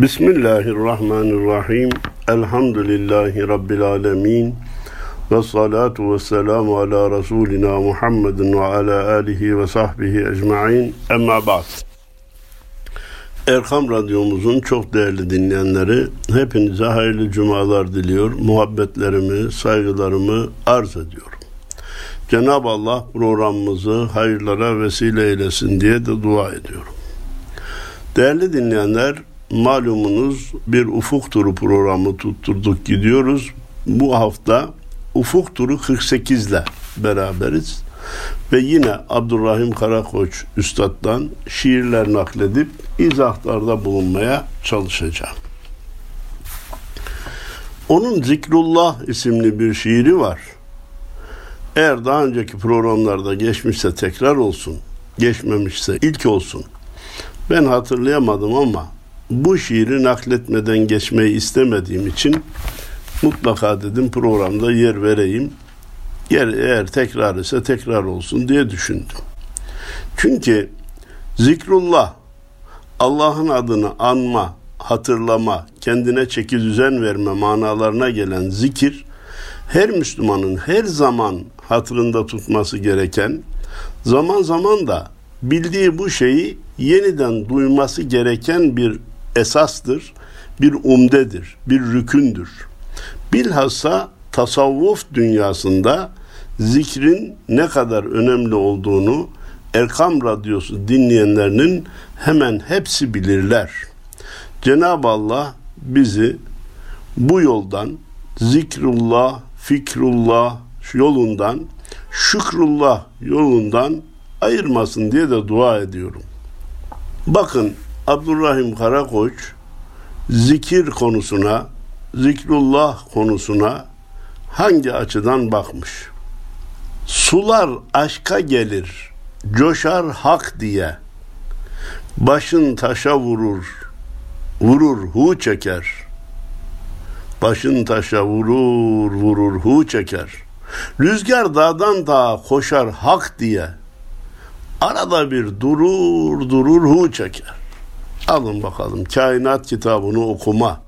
Bismillahirrahmanirrahim. Elhamdülillahi Rabbil alemin. Ve salatu ve selamu ala Resulina Muhammedin ve ala alihi ve sahbihi ecma'in. Emma ba'd. Erkam Radyomuzun çok değerli dinleyenleri, hepinize hayırlı cumalar diliyor. Muhabbetlerimi, saygılarımı arz ediyorum. Cenab-ı Allah programımızı hayırlara vesile eylesin diye de dua ediyorum. Değerli dinleyenler, malumunuz bir ufuk turu programı tutturduk gidiyoruz. Bu hafta ufuk turu 48 ile beraberiz. Ve yine Abdurrahim Karakoç Üstad'dan şiirler nakledip izahlarda bulunmaya çalışacağım. Onun Zikrullah isimli bir şiiri var. Eğer daha önceki programlarda geçmişse tekrar olsun, geçmemişse ilk olsun. Ben hatırlayamadım ama bu şiiri nakletmeden geçmeyi istemediğim için mutlaka dedim programda yer vereyim. Yer, eğer tekrar ise tekrar olsun diye düşündüm. Çünkü zikrullah Allah'ın adını anma, hatırlama, kendine çeki düzen verme manalarına gelen zikir her Müslümanın her zaman hatırında tutması gereken, zaman zaman da bildiği bu şeyi yeniden duyması gereken bir esastır, bir umdedir, bir rükündür. Bilhassa tasavvuf dünyasında zikrin ne kadar önemli olduğunu Erkam Radyosu dinleyenlerinin hemen hepsi bilirler. Cenab-ı Allah bizi bu yoldan zikrullah, fikrullah yolundan, şükrullah yolundan ayırmasın diye de dua ediyorum. Bakın Abdurrahim Karakoç zikir konusuna, zikrullah konusuna hangi açıdan bakmış? Sular aşka gelir, coşar hak diye. Başın taşa vurur, vurur hu çeker. Başın taşa vurur, vurur hu çeker. Rüzgar dağdan dağa koşar hak diye. Arada bir durur, durur hu çeker. Alın bakalım kainat kitabını okuma,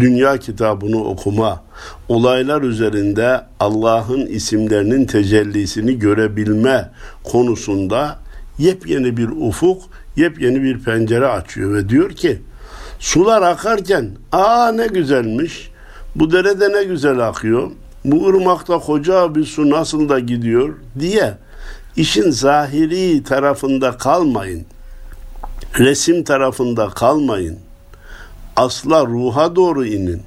dünya kitabını okuma, olaylar üzerinde Allah'ın isimlerinin tecellisini görebilme konusunda yepyeni bir ufuk, yepyeni bir pencere açıyor ve diyor ki sular akarken aa ne güzelmiş, bu derede ne güzel akıyor, bu ırmakta koca bir su nasıl da gidiyor? diye işin zahiri tarafında kalmayın resim tarafında kalmayın. Asla ruha doğru inin.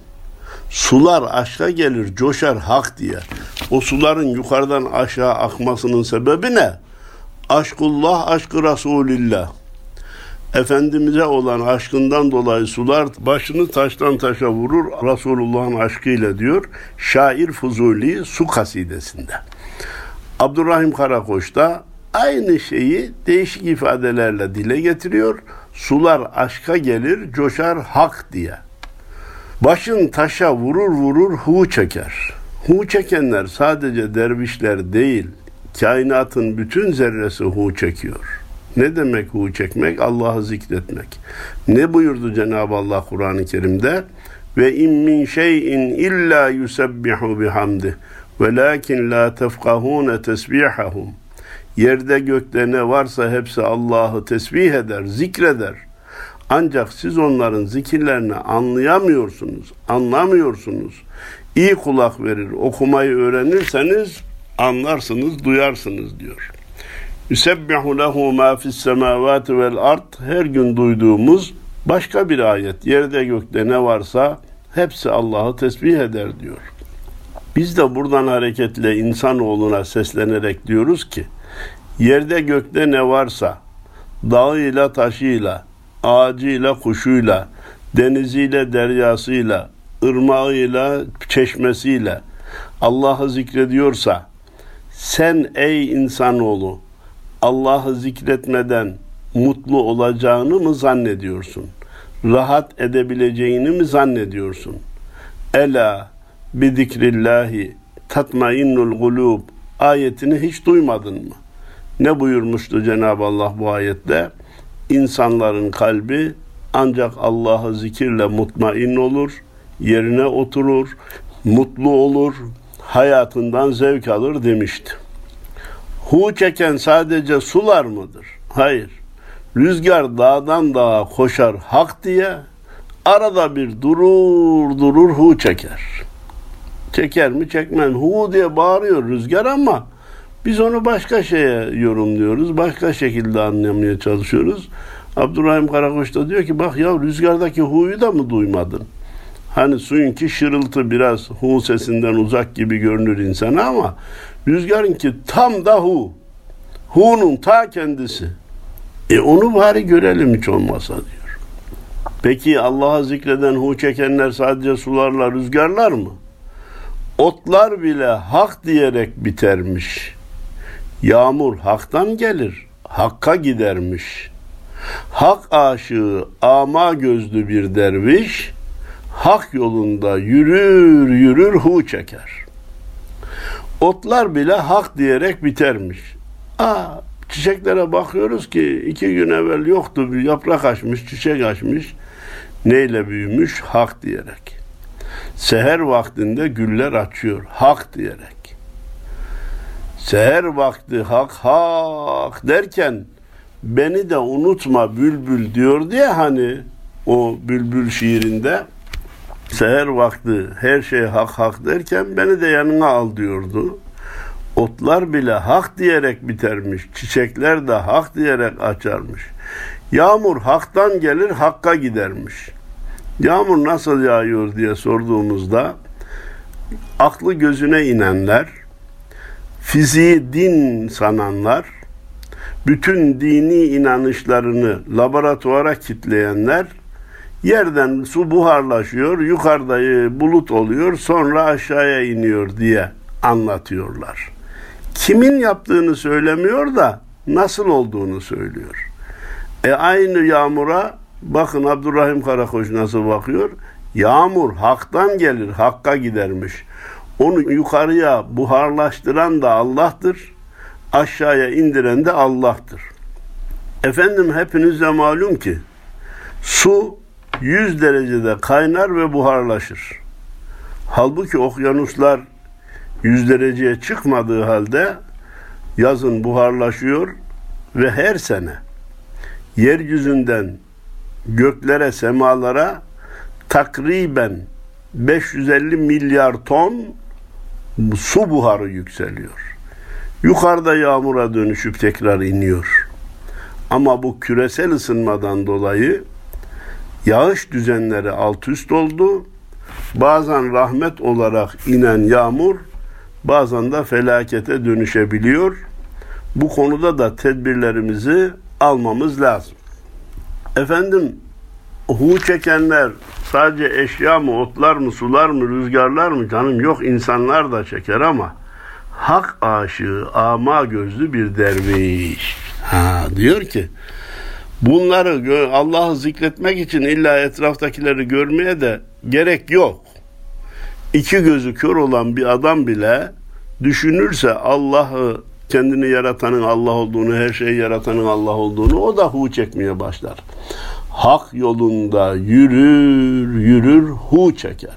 Sular aşka gelir, coşar hak diye. O suların yukarıdan aşağı akmasının sebebi ne? Aşkullah, aşkı Resulillah. Efendimiz'e olan aşkından dolayı sular başını taştan taşa vurur Resulullah'ın aşkıyla diyor şair Fuzuli su kasidesinde. Abdurrahim Karakoç da aynı şeyi değişik ifadelerle dile getiriyor. Sular aşka gelir, coşar hak diye. Başın taşa vurur vurur hu çeker. Hu çekenler sadece dervişler değil, kainatın bütün zerresi hu çekiyor. Ne demek hu çekmek? Allah'ı zikretmek. Ne buyurdu Cenab-ı Allah Kur'an-ı Kerim'de? Ve in min şeyin illa yusebbihu bihamdi velakin la tefkahune tesbihahum. Yerde gökte ne varsa hepsi Allah'ı tesbih eder, zikreder. Ancak siz onların zikirlerini anlayamıyorsunuz, anlamıyorsunuz. İyi kulak verir, okumayı öğrenirseniz anlarsınız, duyarsınız diyor. Yusebbihu lehu ma fis semavati vel ard her gün duyduğumuz başka bir ayet. Yerde gökte ne varsa hepsi Allah'ı tesbih eder diyor. Biz de buradan hareketle insanoğluna seslenerek diyoruz ki Yerde gökte ne varsa, dağıyla taşıyla, ağacıyla kuşuyla, deniziyle deryasıyla, ırmağıyla çeşmesiyle Allah'ı zikrediyorsa, sen ey insanoğlu Allah'ı zikretmeden mutlu olacağını mı zannediyorsun? Rahat edebileceğini mi zannediyorsun? Ela bi zikrillahi tatmainnul gulub ayetini hiç duymadın mı? Ne buyurmuştu Cenab-ı Allah bu ayette? İnsanların kalbi ancak Allah'ı zikirle mutmain olur, yerine oturur, mutlu olur, hayatından zevk alır demişti. Hu çeken sadece sular mıdır? Hayır. Rüzgar dağdan dağa koşar hak diye arada bir durur durur hu çeker. Çeker mi çekmez hu diye bağırıyor rüzgar ama biz onu başka şeye yorumluyoruz. Başka şekilde anlamaya çalışıyoruz. Abdurrahim Karakoç da diyor ki bak ya rüzgardaki hu'yu da mı duymadın? Hani suyunki şırıltı biraz hu sesinden uzak gibi görünür insana ama rüzgarınki tam da hu. Hu'nun ta kendisi. E onu bari görelim hiç olmasa diyor. Peki Allah'a zikreden hu çekenler sadece sularla rüzgarlar mı? Otlar bile hak diyerek bitermiş. Yağmur haktan gelir, hakka gidermiş. Hak aşığı ama gözlü bir derviş, hak yolunda yürür yürür hu çeker. Otlar bile hak diyerek bitermiş. Aa, çiçeklere bakıyoruz ki iki gün evvel yoktu bir yaprak açmış, çiçek açmış. Neyle büyümüş? Hak diyerek. Seher vaktinde güller açıyor, hak diyerek. Seher vakti hak hak derken beni de unutma bülbül diyor diye hani o bülbül şiirinde seher vakti her şey hak hak derken beni de yanına al diyordu. Otlar bile hak diyerek bitermiş, çiçekler de hak diyerek açarmış. Yağmur haktan gelir, hakka gidermiş. Yağmur nasıl yağıyor diye sorduğumuzda aklı gözüne inenler, fiziği din sananlar, bütün dini inanışlarını laboratuvara kitleyenler yerden su buharlaşıyor, yukarıda bulut oluyor, sonra aşağıya iniyor diye anlatıyorlar. Kimin yaptığını söylemiyor da nasıl olduğunu söylüyor. E aynı yağmura bakın Abdurrahim Karakoç nasıl bakıyor? Yağmur haktan gelir, hakka gidermiş. Onu yukarıya buharlaştıran da Allah'tır. Aşağıya indiren de Allah'tır. Efendim hepinize malum ki su 100 derecede kaynar ve buharlaşır. Halbuki okyanuslar 100 dereceye çıkmadığı halde yazın buharlaşıyor ve her sene yeryüzünden göklere, semalara takriben 550 milyar ton su buharı yükseliyor. Yukarıda yağmura dönüşüp tekrar iniyor. Ama bu küresel ısınmadan dolayı yağış düzenleri alt üst oldu. Bazen rahmet olarak inen yağmur bazen de felakete dönüşebiliyor. Bu konuda da tedbirlerimizi almamız lazım. Efendim hu çekenler sadece eşya mı, otlar mı, sular mı, rüzgarlar mı canım yok insanlar da çeker ama hak aşığı, ama gözlü bir derviş. Ha, diyor ki bunları Allah'ı zikretmek için illa etraftakileri görmeye de gerek yok. İki gözü kör olan bir adam bile düşünürse Allah'ı kendini yaratanın Allah olduğunu, her şeyi yaratanın Allah olduğunu o da hu çekmeye başlar. Hak yolunda yürür, yürür, hu çeker.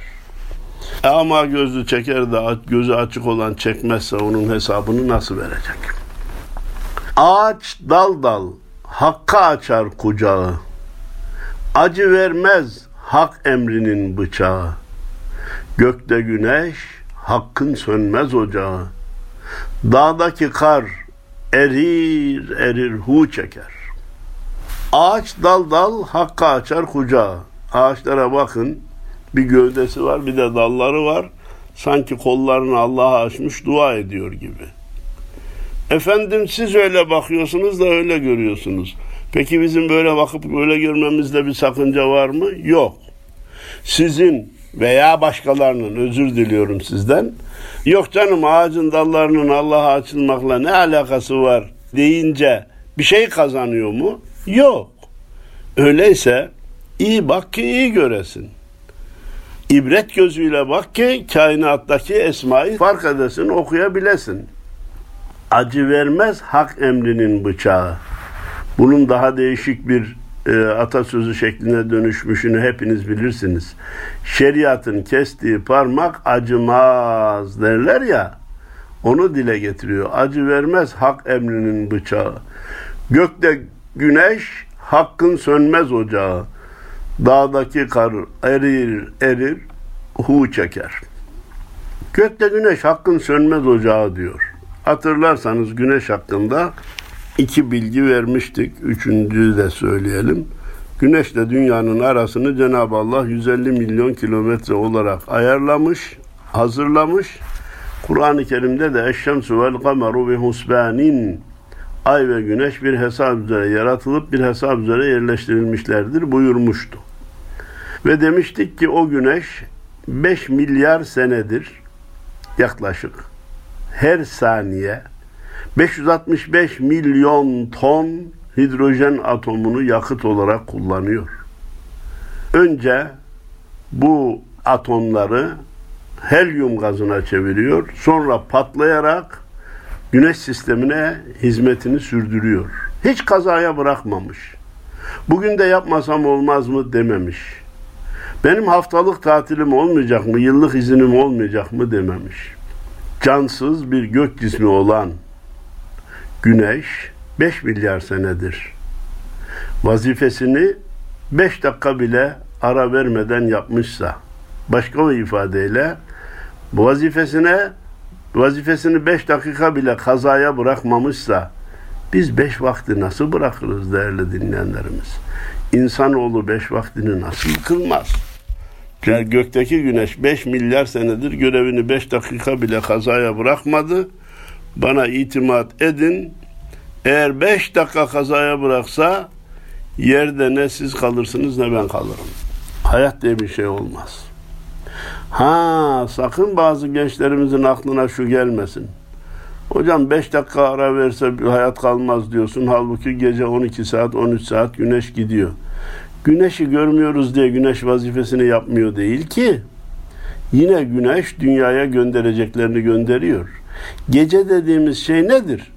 Ama gözü çeker de gözü açık olan çekmezse onun hesabını nasıl verecek? Ağaç dal dal, hakka açar kucağı. Acı vermez hak emrinin bıçağı. Gökte güneş, hakkın sönmez ocağı. Dağdaki kar erir erir hu çeker. Ağaç dal dal hakka açar kucağı. Ağaçlara bakın bir gövdesi var bir de dalları var. Sanki kollarını Allah'a açmış dua ediyor gibi. Efendim siz öyle bakıyorsunuz da öyle görüyorsunuz. Peki bizim böyle bakıp böyle görmemizde bir sakınca var mı? Yok. Sizin veya başkalarının özür diliyorum sizden. Yok canım ağacın dallarının Allah'a açılmakla ne alakası var deyince bir şey kazanıyor mu? Yok. Öyleyse iyi bak ki iyi göresin. İbret gözüyle bak ki kainattaki esmayı fark edesin, okuyabilesin. Acı vermez hak emrinin bıçağı. Bunun daha değişik bir e, atasözü şekline dönüşmüşünü hepiniz bilirsiniz. Şeriatın kestiği parmak acımaz derler ya. Onu dile getiriyor. Acı vermez hak emrinin bıçağı. Gökte güneş hakkın sönmez ocağı. Dağdaki kar erir erir hu çeker. Gökte güneş hakkın sönmez ocağı diyor. Hatırlarsanız güneş hakkında iki bilgi vermiştik. Üçüncüyü de söyleyelim. Güneşle dünyanın arasını Cenab-ı Allah 150 milyon kilometre olarak ayarlamış, hazırlamış. Kur'an-ı Kerim'de de eşşemsu vel kameru ve husbanin ay ve güneş bir hesap üzere yaratılıp bir hesap üzere yerleştirilmişlerdir buyurmuştu. Ve demiştik ki o güneş 5 milyar senedir yaklaşık her saniye 565 milyon ton hidrojen atomunu yakıt olarak kullanıyor. Önce bu atomları helyum gazına çeviriyor. Sonra patlayarak güneş sistemine hizmetini sürdürüyor. Hiç kazaya bırakmamış. Bugün de yapmasam olmaz mı dememiş. Benim haftalık tatilim olmayacak mı, yıllık izinim olmayacak mı dememiş. Cansız bir gök cismi olan güneş 5 milyar senedir vazifesini 5 dakika bile ara vermeden yapmışsa başka bir ifadeyle bu vazifesine vazifesini 5 dakika bile kazaya bırakmamışsa biz 5 vakti nasıl bırakırız değerli dinleyenlerimiz? İnsanoğlu 5 vaktini nasıl kılmaz? Yani gökteki güneş 5 milyar senedir görevini 5 dakika bile kazaya bırakmadı. Bana itimat edin. Eğer 5 dakika kazaya bıraksa yerde ne siz kalırsınız ne ben kalırım. Hayat diye bir şey olmaz. Ha sakın bazı gençlerimizin aklına şu gelmesin. Hocam 5 dakika ara verse hayat kalmaz diyorsun. Halbuki gece 12 saat 13 saat güneş gidiyor. Güneşi görmüyoruz diye güneş vazifesini yapmıyor değil ki. Yine güneş dünyaya göndereceklerini gönderiyor. Gece dediğimiz şey nedir?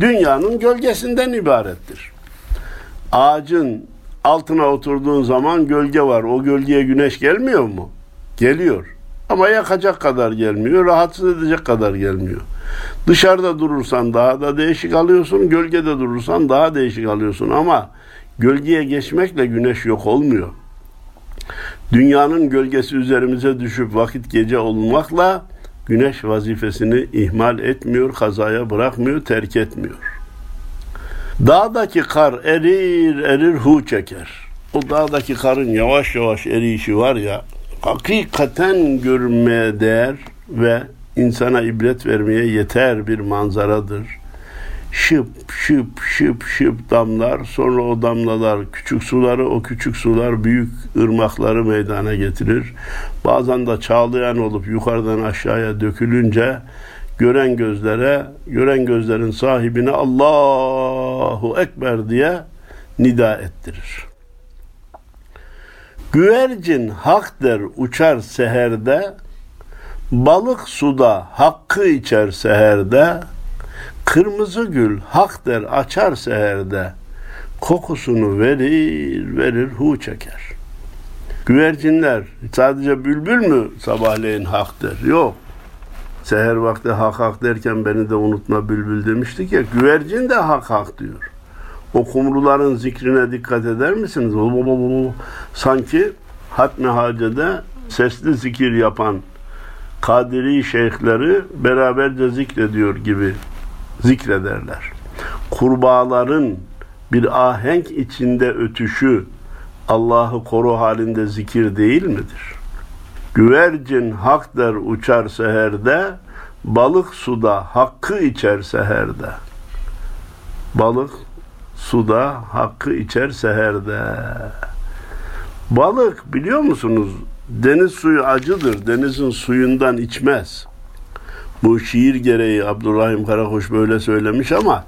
Dünyanın gölgesinden ibarettir. Ağacın altına oturduğun zaman gölge var. O gölgeye güneş gelmiyor mu? Geliyor. Ama yakacak kadar gelmiyor, rahatsız edecek kadar gelmiyor. Dışarıda durursan daha da değişik alıyorsun, gölgede durursan daha değişik alıyorsun ama gölgeye geçmekle güneş yok olmuyor. Dünyanın gölgesi üzerimize düşüp vakit gece olmakla güneş vazifesini ihmal etmiyor, kazaya bırakmıyor, terk etmiyor. Dağdaki kar erir erir hu çeker. O dağdaki karın yavaş yavaş eriyişi var ya, hakikaten görmeye değer ve insana ibret vermeye yeter bir manzaradır. Şıp şıp şıp şıp damlar sonra o damlalar küçük suları o küçük sular büyük ırmakları meydana getirir. Bazen de çağlayan olup yukarıdan aşağıya dökülünce gören gözlere gören gözlerin sahibine Allahu Ekber diye nida ettirir. Güvercin hak der uçar seherde, balık suda hakkı içer seherde, kırmızı gül hak der açar seherde, kokusunu verir verir hu çeker. Güvercinler sadece bülbül mü sabahleyin hak der? Yok. Seher vakti hak hak derken beni de unutma bülbül demiştik ya. Güvercin de hak hak diyor. O kumruların zikrine dikkat eder misiniz? Sanki hatmi hacede sesli zikir yapan Kadiri şeyhleri beraberce zikrediyor gibi zikrederler. Kurbağaların bir ahenk içinde ötüşü Allah'ı koru halinde zikir değil midir? Güvercin hak der uçar seherde, balık suda hakkı içer seherde. Balık suda hakkı içer seherde. Balık biliyor musunuz? Deniz suyu acıdır. Denizin suyundan içmez. Bu şiir gereği Abdurrahim Karakoş böyle söylemiş ama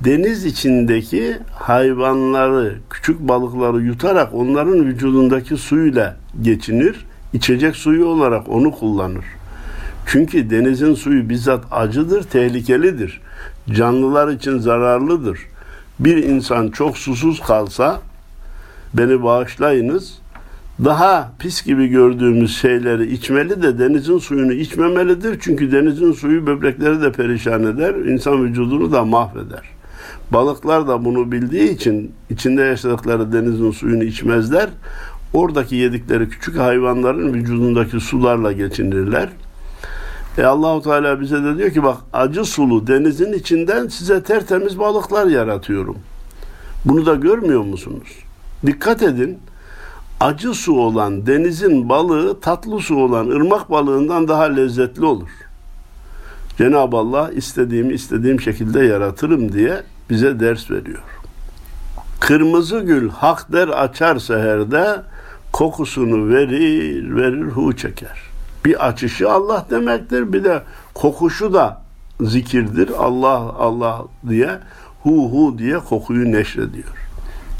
deniz içindeki hayvanları, küçük balıkları yutarak onların vücudundaki suyla geçinir. İçecek suyu olarak onu kullanır. Çünkü denizin suyu bizzat acıdır, tehlikelidir. Canlılar için zararlıdır bir insan çok susuz kalsa beni bağışlayınız. Daha pis gibi gördüğümüz şeyleri içmeli de denizin suyunu içmemelidir. Çünkü denizin suyu böbrekleri de perişan eder, insan vücudunu da mahveder. Balıklar da bunu bildiği için içinde yaşadıkları denizin suyunu içmezler. Oradaki yedikleri küçük hayvanların vücudundaki sularla geçinirler. E Allahu Teala bize de diyor ki bak acı sulu denizin içinden size tertemiz balıklar yaratıyorum. Bunu da görmüyor musunuz? Dikkat edin. Acı su olan denizin balığı tatlı su olan ırmak balığından daha lezzetli olur. Cenab-ı Allah istediğimi istediğim şekilde yaratırım diye bize ders veriyor. Kırmızı gül hak der açar seherde kokusunu verir verir hu çeker. Bir açışı Allah demektir bir de kokuşu da zikirdir. Allah Allah diye hu hu diye kokuyu neşrediyor.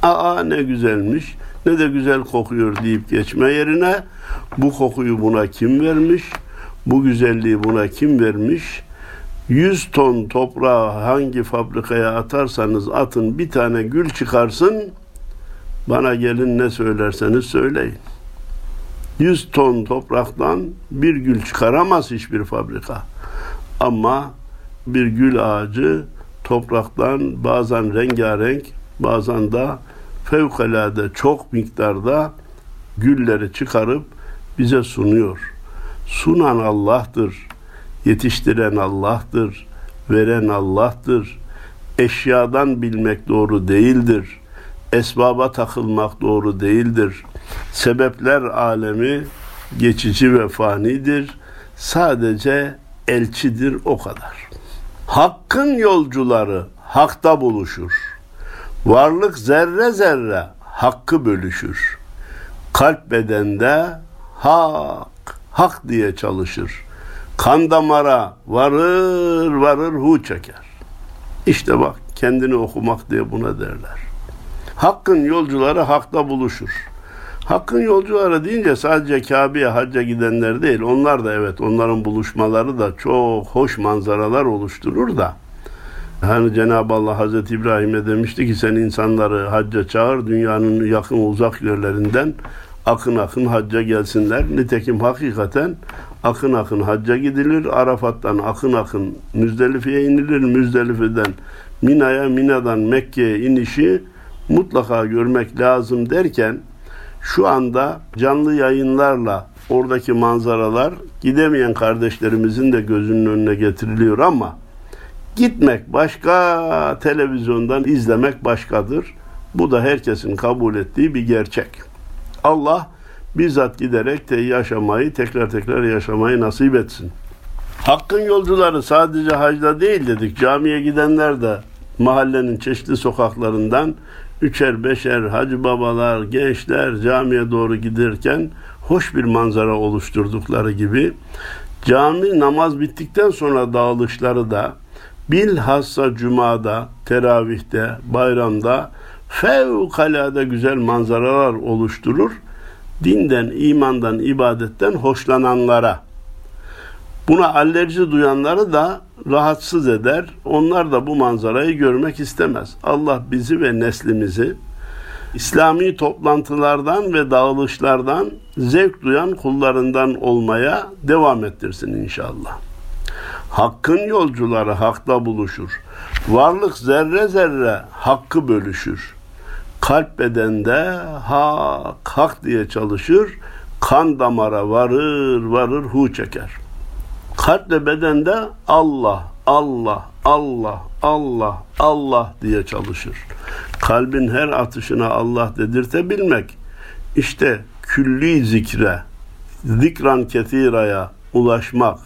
Aa ne güzelmiş ne de güzel kokuyor deyip geçme yerine bu kokuyu buna kim vermiş? Bu güzelliği buna kim vermiş? 100 ton toprağı hangi fabrikaya atarsanız atın bir tane gül çıkarsın bana gelin ne söylerseniz söyleyin. 100 ton topraktan bir gül çıkaramaz hiçbir fabrika. Ama bir gül ağacı topraktan bazen rengarenk bazen de fevkalade çok miktarda gülleri çıkarıp bize sunuyor. Sunan Allah'tır, yetiştiren Allah'tır, veren Allah'tır. Eşyadan bilmek doğru değildir. Esbaba takılmak doğru değildir. Sebepler alemi geçici ve fanidir. Sadece elçidir o kadar. Hakkın yolcuları hakta buluşur. Varlık zerre zerre hakkı bölüşür. Kalp bedende hak, hak diye çalışır. Kan damara varır varır hu çeker. İşte bak kendini okumak diye buna derler. Hakkın yolcuları hakta buluşur. Hakkın yolcuları deyince sadece Kabe'ye hacca gidenler değil. Onlar da evet onların buluşmaları da çok hoş manzaralar oluşturur da. Hani Cenab-ı Allah Hazreti İbrahim'e demişti ki sen insanları hacca çağır dünyanın yakın uzak yerlerinden akın akın hacca gelsinler. Nitekim hakikaten akın akın hacca gidilir. Arafat'tan akın akın Müzdelife'ye inilir. Müzdelife'den Mina'ya, Mina'dan Mekke'ye inişi mutlaka görmek lazım derken şu anda canlı yayınlarla oradaki manzaralar gidemeyen kardeşlerimizin de gözünün önüne getiriliyor ama gitmek başka, televizyondan izlemek başkadır. Bu da herkesin kabul ettiği bir gerçek. Allah bizzat giderek de yaşamayı, tekrar tekrar yaşamayı nasip etsin. Hakkın yolcuları sadece hacda değil dedik. Camiye gidenler de mahallenin çeşitli sokaklarından üçer beşer hacı babalar, gençler camiye doğru giderken hoş bir manzara oluşturdukları gibi cami namaz bittikten sonra dağılışları da bilhassa cumada, teravihte, bayramda fevkalade güzel manzaralar oluşturur. Dinden, imandan, ibadetten hoşlananlara Buna alerji duyanları da rahatsız eder. Onlar da bu manzarayı görmek istemez. Allah bizi ve neslimizi İslami toplantılardan ve dağılışlardan zevk duyan kullarından olmaya devam ettirsin inşallah. Hakkın yolcuları hakta buluşur. Varlık zerre zerre hakkı bölüşür. Kalp bedende hak, hak diye çalışır. Kan damara varır varır hu çeker.'' Kalple bedende Allah, Allah, Allah, Allah, Allah diye çalışır. Kalbin her atışına Allah dedirtebilmek işte külli zikre, zikran ketiraya ulaşmak,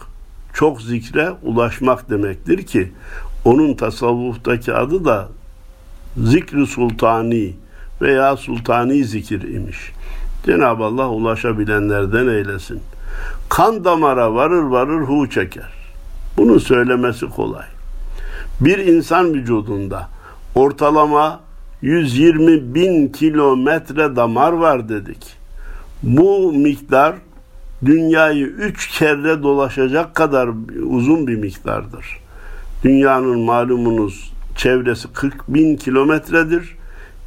çok zikre ulaşmak demektir ki onun tasavvuftaki adı da zikri sultani veya sultani zikir imiş. Cenab-ı Allah ulaşabilenlerden eylesin kan damara varır varır hu çeker. Bunun söylemesi kolay. Bir insan vücudunda ortalama 120 bin kilometre damar var dedik. Bu miktar dünyayı üç kere dolaşacak kadar uzun bir miktardır. Dünyanın malumunuz çevresi 40 bin kilometredir.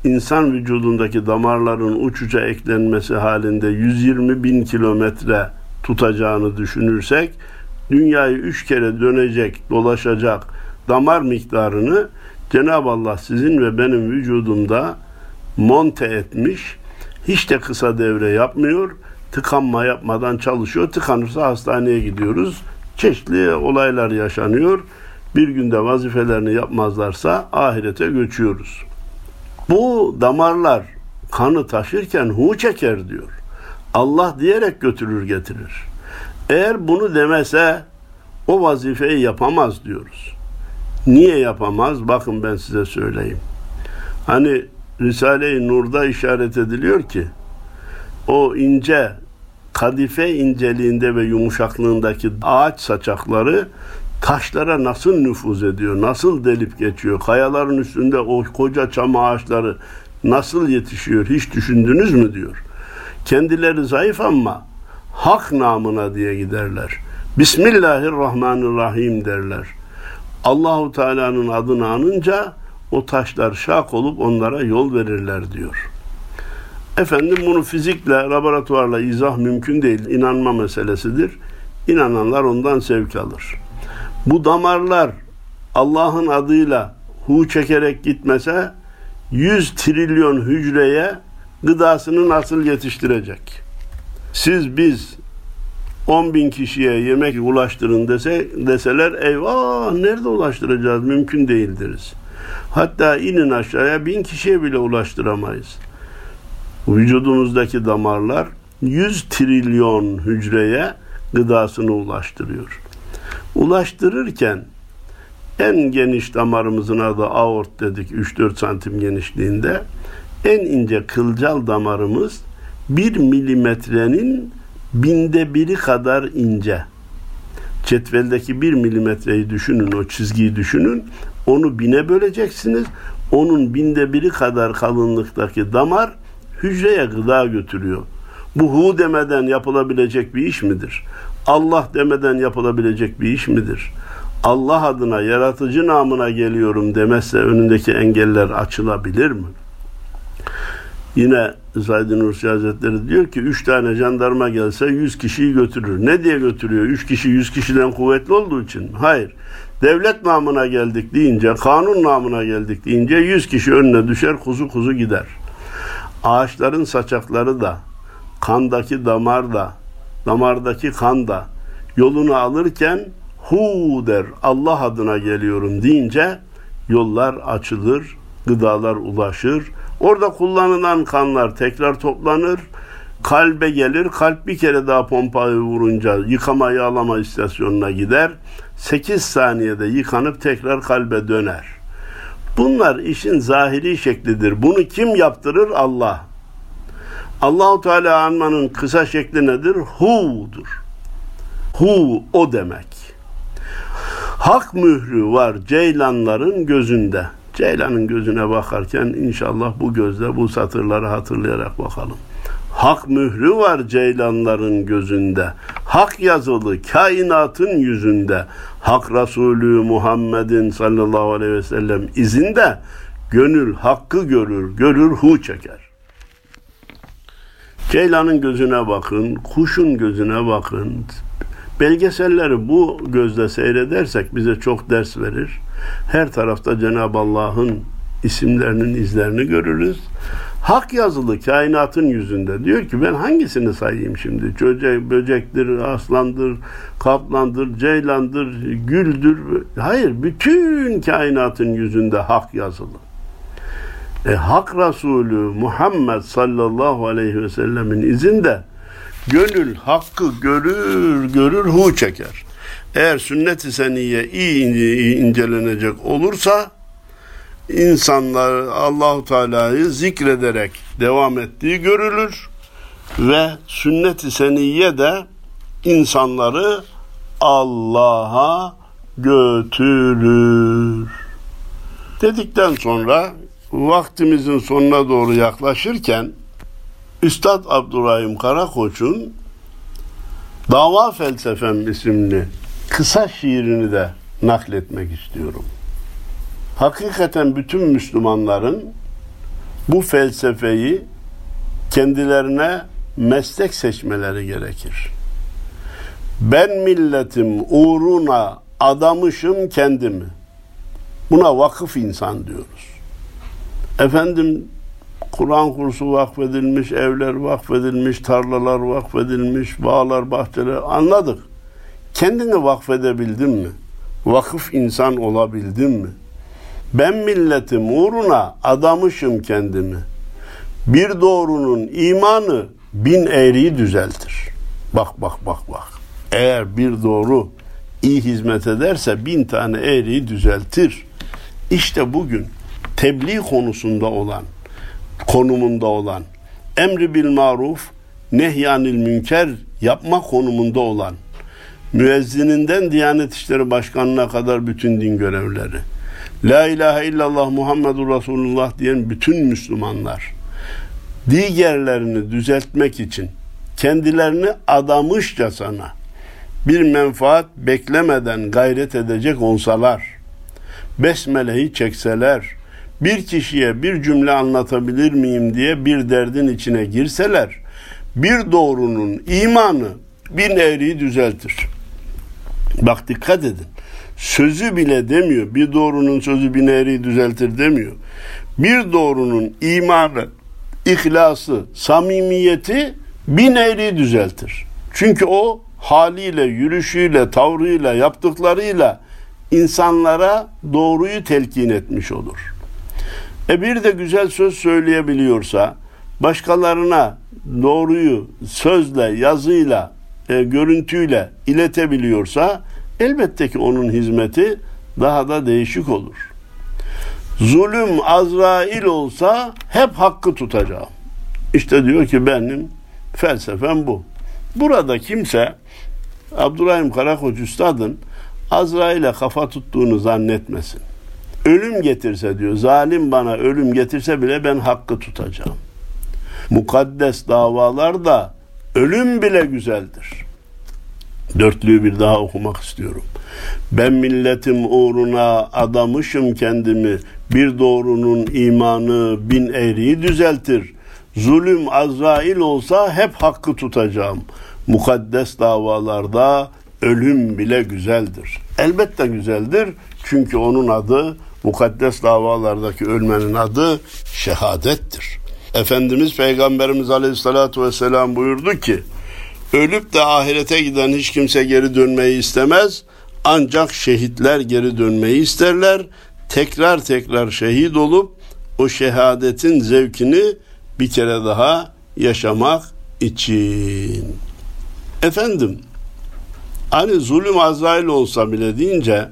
insan vücudundaki damarların uçuca eklenmesi halinde 120 bin kilometre tutacağını düşünürsek dünyayı üç kere dönecek, dolaşacak damar miktarını Cenab-ı Allah sizin ve benim vücudumda monte etmiş. Hiç de kısa devre yapmıyor. Tıkanma yapmadan çalışıyor. Tıkanırsa hastaneye gidiyoruz. Çeşitli olaylar yaşanıyor. Bir günde vazifelerini yapmazlarsa ahirete göçüyoruz. Bu damarlar kanı taşırken hu çeker diyor. Allah diyerek götürür getirir. Eğer bunu demese o vazifeyi yapamaz diyoruz. Niye yapamaz? Bakın ben size söyleyeyim. Hani Risale-i Nur'da işaret ediliyor ki o ince kadife inceliğinde ve yumuşaklığındaki ağaç saçakları taşlara nasıl nüfuz ediyor, nasıl delip geçiyor, kayaların üstünde o koca çam ağaçları nasıl yetişiyor hiç düşündünüz mü diyor. Kendileri zayıf ama hak namına diye giderler. Bismillahirrahmanirrahim derler. Allahu Teala'nın adını anınca o taşlar şak olup onlara yol verirler diyor. Efendim bunu fizikle, laboratuvarla izah mümkün değil. İnanma meselesidir. İnananlar ondan sevk alır. Bu damarlar Allah'ın adıyla hu çekerek gitmese 100 trilyon hücreye gıdasını nasıl yetiştirecek? Siz biz 10 bin kişiye yemek ulaştırın dese, deseler eyvah nerede ulaştıracağız mümkün değildiriz. Hatta inin aşağıya bin kişiye bile ulaştıramayız. Vücudumuzdaki damarlar 100 trilyon hücreye gıdasını ulaştırıyor. Ulaştırırken en geniş damarımızın adı aort dedik 3-4 santim genişliğinde. En ince kılcal damarımız 1 milimetrenin binde biri kadar ince. Cetveldeki bir milimetreyi düşünün, o çizgiyi düşünün. Onu bine böleceksiniz. Onun binde biri kadar kalınlıktaki damar hücreye gıda götürüyor. Bu hu demeden yapılabilecek bir iş midir? Allah demeden yapılabilecek bir iş midir? Allah adına, yaratıcı namına geliyorum demezse önündeki engeller açılabilir mi? Yine Said Nursi Hazretleri diyor ki üç tane jandarma gelse yüz kişiyi götürür. Ne diye götürüyor? Üç kişi yüz kişiden kuvvetli olduğu için. Hayır. Devlet namına geldik deyince, kanun namına geldik deyince yüz kişi önüne düşer, kuzu kuzu gider. Ağaçların saçakları da, kandaki damar da, damardaki kan da yolunu alırken hu der, Allah adına geliyorum deyince yollar açılır, gıdalar ulaşır, Orada kullanılan kanlar tekrar toplanır, kalbe gelir. Kalp bir kere daha pompayı vurunca yıkama yağlama istasyonuna gider. 8 saniyede yıkanıp tekrar kalbe döner. Bunlar işin zahiri şeklidir. Bunu kim yaptırır? Allah. Allahu Teala anmanın kısa şekli nedir? Hu'dur. Hu o demek. Hak mührü var ceylanların gözünde. Ceylanın gözüne bakarken inşallah bu gözle bu satırları hatırlayarak bakalım. Hak mührü var ceylanların gözünde. Hak yazılı kainatın yüzünde. Hak Resulü Muhammed'in sallallahu aleyhi ve sellem izinde gönül hakkı görür, görür hu çeker. Ceylanın gözüne bakın, kuşun gözüne bakın. Belgeselleri bu gözle seyredersek bize çok ders verir. Her tarafta Cenab-ı Allah'ın isimlerinin izlerini görürüz. Hak yazılı kainatın yüzünde. Diyor ki ben hangisini sayayım şimdi? Çocuk, böcektir, aslandır, kaplandır, ceylandır, güldür. Hayır, bütün kainatın yüzünde hak yazılı. E, hak Resulü Muhammed sallallahu aleyhi ve sellemin izinde gönül hakkı görür, görür, hu çeker eğer sünnet-i seniye iyi incelenecek olursa insanlar Allahu Teala'yı zikrederek devam ettiği görülür ve sünnet-i seniye de insanları Allah'a götürür. Dedikten sonra vaktimizin sonuna doğru yaklaşırken Üstad Abdurrahim Karakoç'un Dava Felsefem isimli kısa şiirini de nakletmek istiyorum. Hakikaten bütün Müslümanların bu felsefeyi kendilerine meslek seçmeleri gerekir. Ben milletim uğruna adamışım kendimi. Buna vakıf insan diyoruz. Efendim Kur'an kursu vakfedilmiş, evler vakfedilmiş, tarlalar vakfedilmiş, bağlar, bahçeler anladık. Kendini vakfedebildin mi? Vakıf insan olabildin mi? Ben milletim uğruna adamışım kendimi. Bir doğrunun imanı bin eğriyi düzeltir. Bak bak bak bak. Eğer bir doğru iyi hizmet ederse bin tane eğriyi düzeltir. İşte bugün tebliğ konusunda olan, konumunda olan, emri bil maruf, nehyanil münker yapma konumunda olan, müezzininden Diyanet İşleri Başkanı'na kadar bütün din görevleri, La ilahe illallah Muhammedur Resulullah diyen bütün Müslümanlar, diğerlerini düzeltmek için kendilerini adamışçasına bir menfaat beklemeden gayret edecek olsalar, besmeleyi çekseler, bir kişiye bir cümle anlatabilir miyim diye bir derdin içine girseler, bir doğrunun imanı bir eğriyi düzeltir. Bak dikkat edin. Sözü bile demiyor. Bir doğrunun sözü bir eğriyi düzeltir demiyor. Bir doğrunun imanı, ihlası, samimiyeti bin eğriyi düzeltir. Çünkü o haliyle, yürüyüşüyle, tavrıyla, yaptıklarıyla insanlara doğruyu telkin etmiş olur. E bir de güzel söz söyleyebiliyorsa, başkalarına doğruyu sözle, yazıyla, e, görüntüyle iletebiliyorsa elbette ki onun hizmeti daha da değişik olur. Zulüm Azrail olsa hep hakkı tutacağım. İşte diyor ki benim felsefem bu. Burada kimse Abdurrahim Karakoç Üstad'ın Azrail'e kafa tuttuğunu zannetmesin. Ölüm getirse diyor, zalim bana ölüm getirse bile ben hakkı tutacağım. Mukaddes davalarda ölüm bile güzeldir. Dörtlüğü bir daha okumak istiyorum. Ben milletim uğruna adamışım kendimi. Bir doğrunun imanı bin eğriyi düzeltir. Zulüm Azrail olsa hep hakkı tutacağım. Mukaddes davalarda ölüm bile güzeldir. Elbette güzeldir. Çünkü onun adı mukaddes davalardaki ölmenin adı şehadettir. Efendimiz Peygamberimiz Aleyhisselatü Vesselam buyurdu ki ölüp de ahirete giden hiç kimse geri dönmeyi istemez. Ancak şehitler geri dönmeyi isterler. Tekrar tekrar şehit olup o şehadetin zevkini bir kere daha yaşamak için. Efendim, hani zulüm Azrail olsa bile deyince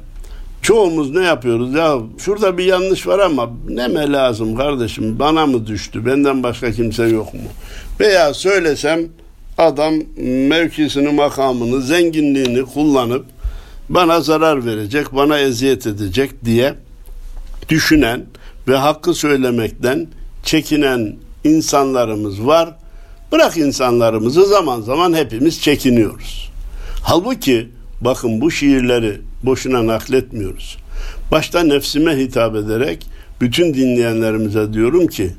çoğumuz ne yapıyoruz? Ya şurada bir yanlış var ama neme lazım kardeşim? Bana mı düştü? Benden başka kimse yok mu? Veya söylesem adam mevkisini, makamını, zenginliğini kullanıp bana zarar verecek, bana eziyet edecek diye düşünen ve hakkı söylemekten çekinen insanlarımız var. Bırak insanlarımızı zaman zaman hepimiz çekiniyoruz. Halbuki bakın bu şiirleri boşuna nakletmiyoruz. Başta nefsime hitap ederek bütün dinleyenlerimize diyorum ki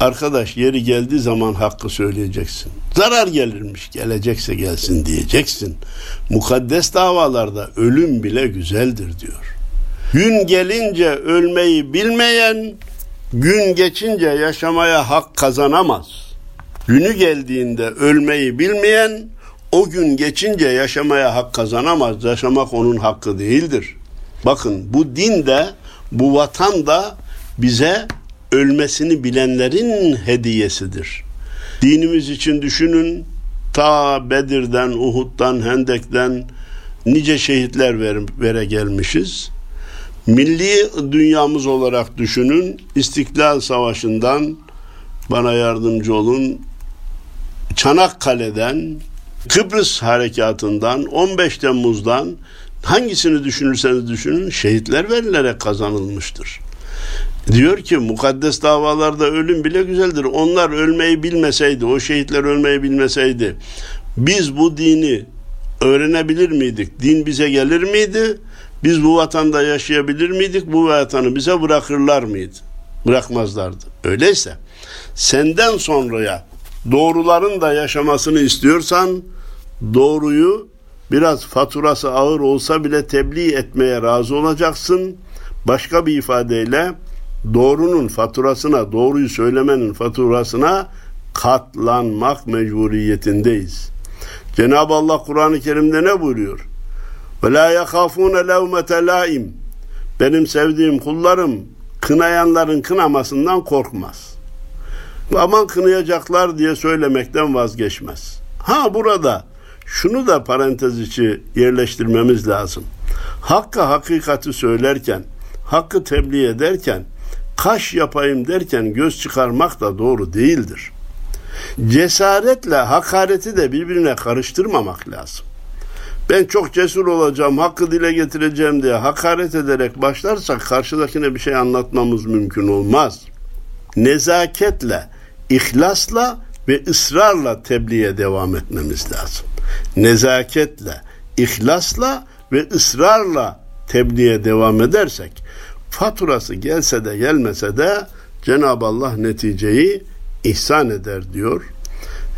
arkadaş yeri geldiği zaman hakkı söyleyeceksin. Zarar gelirmiş gelecekse gelsin diyeceksin. Mukaddes davalarda ölüm bile güzeldir diyor. Gün gelince ölmeyi bilmeyen gün geçince yaşamaya hak kazanamaz. Günü geldiğinde ölmeyi bilmeyen o gün geçince yaşamaya hak kazanamaz. Yaşamak onun hakkı değildir. Bakın bu din de bu vatan da bize ölmesini bilenlerin hediyesidir. Dinimiz için düşünün ta Bedir'den, Uhud'dan, Hendek'ten nice şehitler ver, vere gelmişiz. Milli dünyamız olarak düşünün. İstiklal Savaşı'ndan bana yardımcı olun. Çanakkale'den, Kıbrıs harekatından, 15 Temmuz'dan hangisini düşünürseniz düşünün şehitler verilerek kazanılmıştır. Diyor ki mukaddes davalarda ölüm bile güzeldir. Onlar ölmeyi bilmeseydi, o şehitler ölmeyi bilmeseydi biz bu dini öğrenebilir miydik? Din bize gelir miydi? Biz bu vatanda yaşayabilir miydik? Bu vatanı bize bırakırlar mıydı? bırakmazlardı. Öyleyse senden sonraya doğruların da yaşamasını istiyorsan doğruyu biraz faturası ağır olsa bile tebliğ etmeye razı olacaksın. Başka bir ifadeyle doğrunun faturasına, doğruyu söylemenin faturasına katlanmak mecburiyetindeyiz. Cenab-ı Allah Kur'an-ı Kerim'de ne buyuruyor? Ve la yakafune levmete laim. Benim sevdiğim kullarım kınayanların kınamasından korkmaz. Aman kınayacaklar diye söylemekten vazgeçmez. Ha burada şunu da parantez içi yerleştirmemiz lazım. Hakkı hakikati söylerken, hakkı tebliğ ederken, kaş yapayım derken göz çıkarmak da doğru değildir. Cesaretle hakareti de birbirine karıştırmamak lazım. Ben çok cesur olacağım, hakkı dile getireceğim diye hakaret ederek başlarsak karşıdakine bir şey anlatmamız mümkün olmaz. Nezaketle, ihlasla ve ısrarla tebliğe devam etmemiz lazım. Nezaketle, ihlasla ve ısrarla tebliğe devam edersek faturası gelse de gelmese de Cenab-ı Allah neticeyi ihsan eder diyor.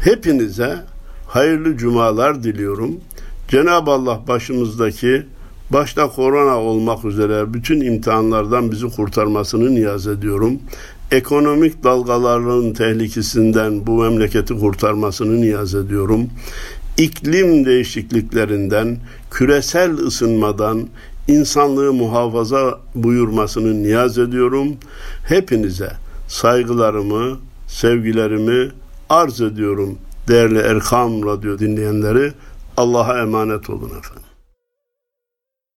Hepinize hayırlı cumalar diliyorum. Cenab-ı Allah başımızdaki başta korona olmak üzere bütün imtihanlardan bizi kurtarmasını niyaz ediyorum. Ekonomik dalgaların tehlikesinden bu memleketi kurtarmasını niyaz ediyorum. İklim değişikliklerinden, küresel ısınmadan, insanlığı muhafaza buyurmasını niyaz ediyorum. Hepinize saygılarımı, sevgilerimi arz ediyorum değerli Erkam Radyo dinleyenleri. Allah'a emanet olun efendim.